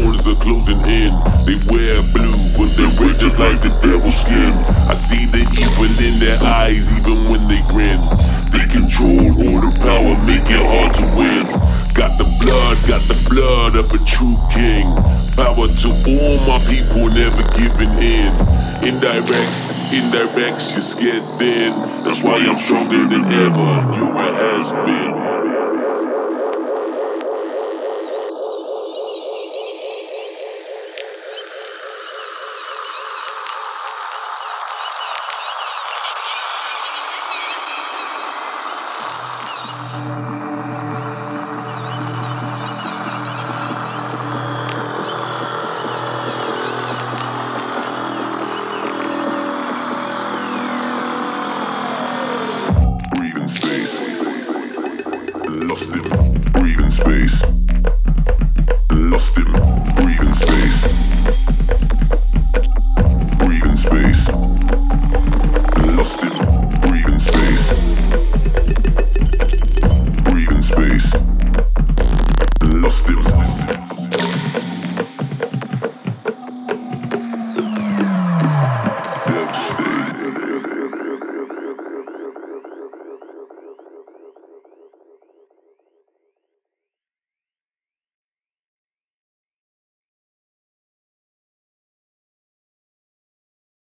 corners are closing in. They wear blue, but they wear just like the devil's skin. I see the evil in their eyes, even when they grin. They control all the power, make it hard to win. Got the blood, got the blood of a true king. Power to all my people, never giving in. Indirects, indirects, you scared thin. That's why I'm stronger than ever. You a has been. bass.